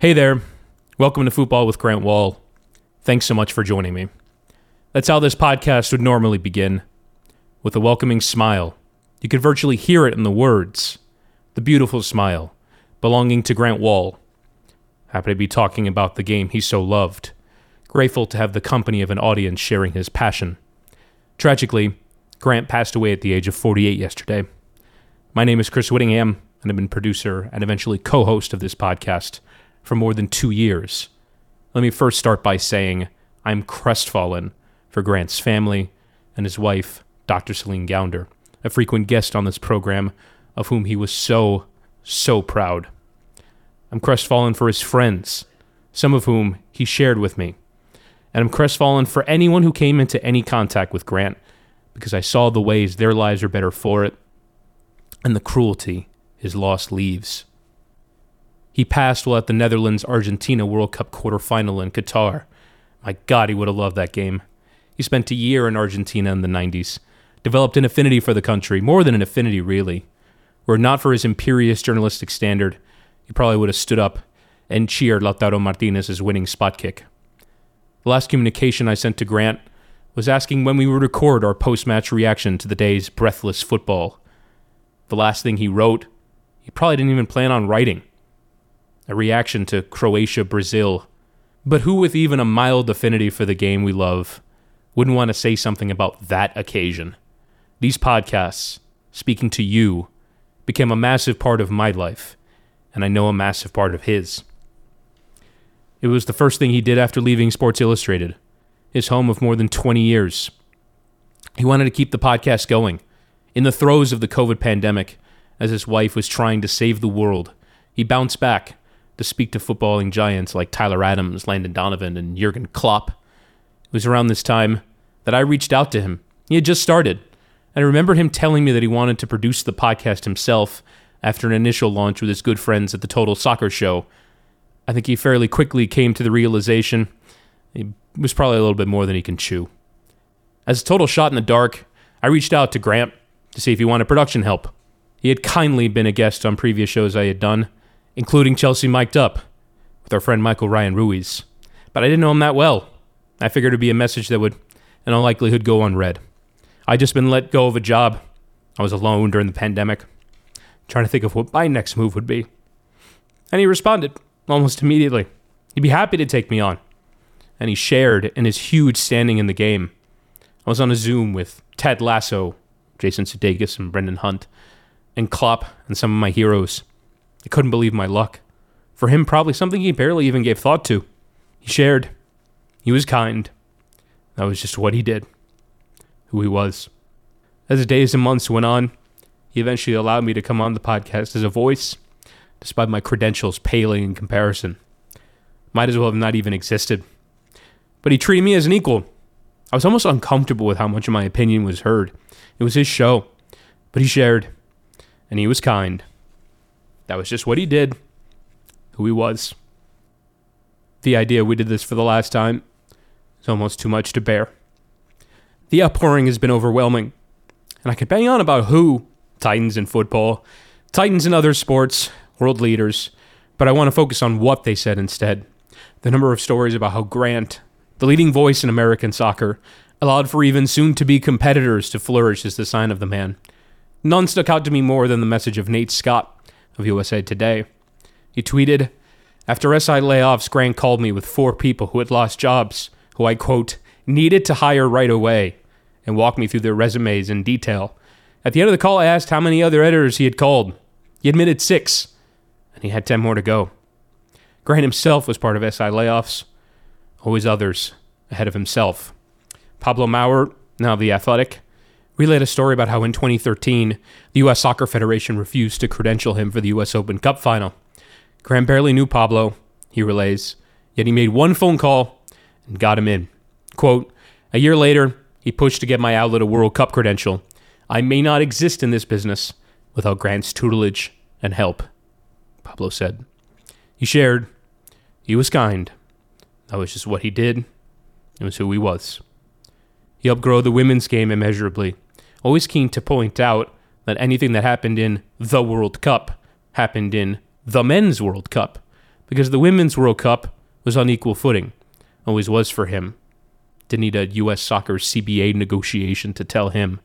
Hey there. Welcome to Football with Grant Wahl. Thanks so much for joining me. That's how this podcast would normally begin with a welcoming smile. You could virtually hear it in the words. The beautiful smile belonging to Grant Wahl. Happy to be talking about the game he so loved. Grateful to have the company of an audience sharing his passion. Tragically, Grant passed away at the age of 48 yesterday. My name is Chris Whittingham, and I've been producer and eventually co host of this podcast for more than two years. Let me first start by saying I'm crestfallen for Grant's family and his wife, Dr. Celine Gounder, a frequent guest on this program, of whom he was so, so proud. I'm crestfallen for his friends, some of whom he shared with me. And I'm crestfallen for anyone who came into any contact with Grant because I saw the ways their lives are better for it and the cruelty his loss leaves. He passed while at the Netherlands Argentina World Cup quarterfinal in Qatar. My God, he would have loved that game. He spent a year in Argentina in the 90s, developed an affinity for the country, more than an affinity, really. Were it not for his imperious journalistic standard, he probably would have stood up and cheered Lautaro Martinez's winning spot kick. The last communication I sent to Grant was asking when we would record our post match reaction to the day's breathless football. The last thing he wrote, he probably didn't even plan on writing a reaction to Croatia Brazil. But who, with even a mild affinity for the game we love, wouldn't want to say something about that occasion? These podcasts, speaking to you, became a massive part of my life, and I know a massive part of his. It was the first thing he did after leaving Sports Illustrated, his home of more than 20 years. He wanted to keep the podcast going. In the throes of the COVID pandemic, as his wife was trying to save the world, he bounced back to speak to footballing giants like Tyler Adams, Landon Donovan, and Jurgen Klopp. It was around this time that I reached out to him. He had just started, and I remember him telling me that he wanted to produce the podcast himself after an initial launch with his good friends at the Total Soccer Show. I think he fairly quickly came to the realization it was probably a little bit more than he can chew. As a total shot in the dark, I reached out to Grant to see if he wanted production help. He had kindly been a guest on previous shows I had done, including Chelsea Mic'd Up with our friend Michael Ryan Ruiz. But I didn't know him that well. I figured it'd be a message that would, in all likelihood, go unread. I'd just been let go of a job. I was alone during the pandemic, trying to think of what my next move would be. And he responded almost immediately. He'd be happy to take me on. And he shared in his huge standing in the game. I was on a Zoom with Ted Lasso, Jason Sudeikis, and Brendan Hunt, and Klopp and some of my heroes. I couldn't believe my luck. For him, probably something he barely even gave thought to. He shared. He was kind. That was just what he did, who he was. As the days and months went on, he eventually allowed me to come on the podcast as a voice, despite my credentials paling in comparison. Might as well have not even existed. But he treated me as an equal. I was almost uncomfortable with how much of my opinion was heard. It was his show, but he shared, and he was kind. That was just what he did, who he was. The idea we did this for the last time is almost too much to bear. The outpouring has been overwhelming, and I could bang on about who Titans in football, Titans in other sports, world leaders, but I want to focus on what they said instead. The number of stories about how Grant, the leading voice in American soccer, allowed for even soon to be competitors to flourish is the sign of the man. None stuck out to me more than the message of Nate Scott, of USA Today. He tweeted, After SI layoffs, Grant called me with four people who had lost jobs, who I, quote, needed to hire right away, and walked me through their resumes in detail. At the end of the call, I asked how many other editors he had called. He admitted six, and he had 10 more to go. Grant himself was part of SI layoffs, always others ahead of himself. Pablo Maurer, now of The Athletic, relayed a story about how in 2013, the U.S. Soccer Federation refused to credential him for the U.S. Open Cup final. Grant barely knew Pablo, he relays, yet he made one phone call and got him in. Quote, a year later, he pushed to get my outlet a World Cup credential. I may not exist in this business without Grant's tutelage and help, Pablo said. He shared, he was kind. That was just what he did. It was who he was. He helped grow the women's game immeasurably always keen to point out that anything that happened in the World Cup happened in the Men's World Cup. because the Women's World Cup was on equal footing, always was for him. Didn't need a U.S. soccer CBA negotiation to tell him.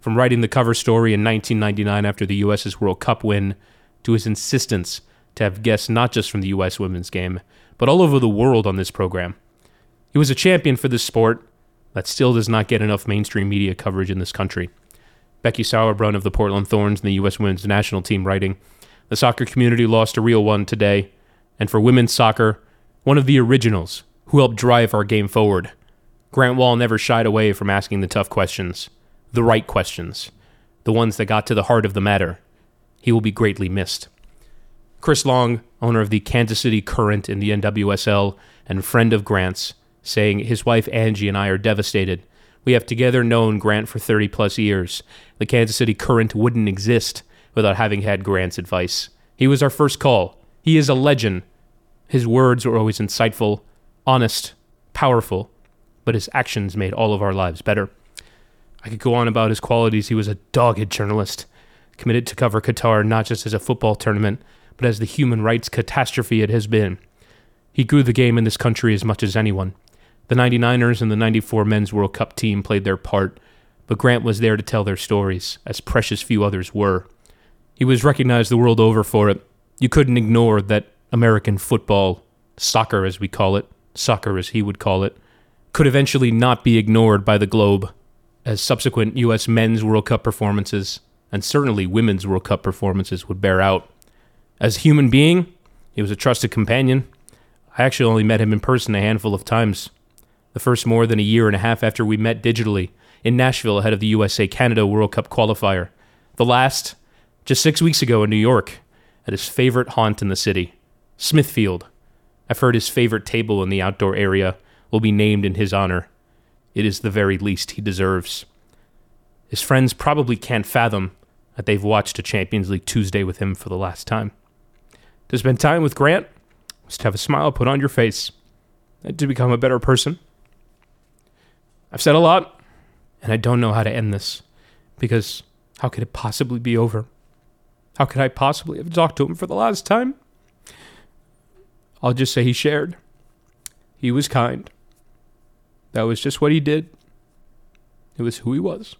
From writing the cover story in 1999 after the U.S.'s World Cup win to his insistence to have guests not just from the U.S. women's game, but all over the world on this program. He was a champion for this sport that still does not get enough mainstream media coverage in this country. Becky Sauerbrunn of the Portland Thorns and the U.S. women's national team writing, The soccer community lost a real one today, and for women's soccer, one of the originals who helped drive our game forward. Grant Wahl never shied away from asking the tough questions, the right questions, the ones that got to the heart of the matter. He will be greatly missed. Chris Long, owner of the Kansas City Current in the NWSL and friend of Grant's, saying his wife Angie and I are devastated. We have together known Grant for 30 plus years. The Kansas City Current wouldn't exist without having had Grant's advice. He was our first call. He is a legend. His words were always insightful, honest, powerful, but his actions made all of our lives better. I could go on about his qualities. He was a dogged journalist, committed to cover Qatar not just as a football tournament, but as the human rights catastrophe it has been. He grew the game in this country as much as anyone. The 99ers and the 94 Men's World Cup team played their part, but Grant was there to tell their stories, as precious few others were. He was recognized the world over for it. You couldn't ignore that American football, soccer as we call it, soccer as he would call it, could eventually not be ignored by the globe, as subsequent U.S. Men's World Cup performances, and certainly Women's World Cup performances, would bear out. As a human being, he was a trusted companion. I actually only met him in person a handful of times. The first more than a year and a half after we met digitally in Nashville ahead of the USA Canada World Cup qualifier. The last, just six weeks ago in New York, at his favorite haunt in the city, Smithfield. I've heard his favorite table in the outdoor area will be named in his honor. It is the very least he deserves. His friends probably can't fathom that they've watched a Champions League Tuesday with him for the last time. To spend time with Grant was to have a smile put on your face and to become a better person. I've said a lot, and I don't know how to end this because how could it possibly be over? How could I possibly have talked to him for the last time? I'll just say he shared. He was kind. That was just what he did. It was who he was.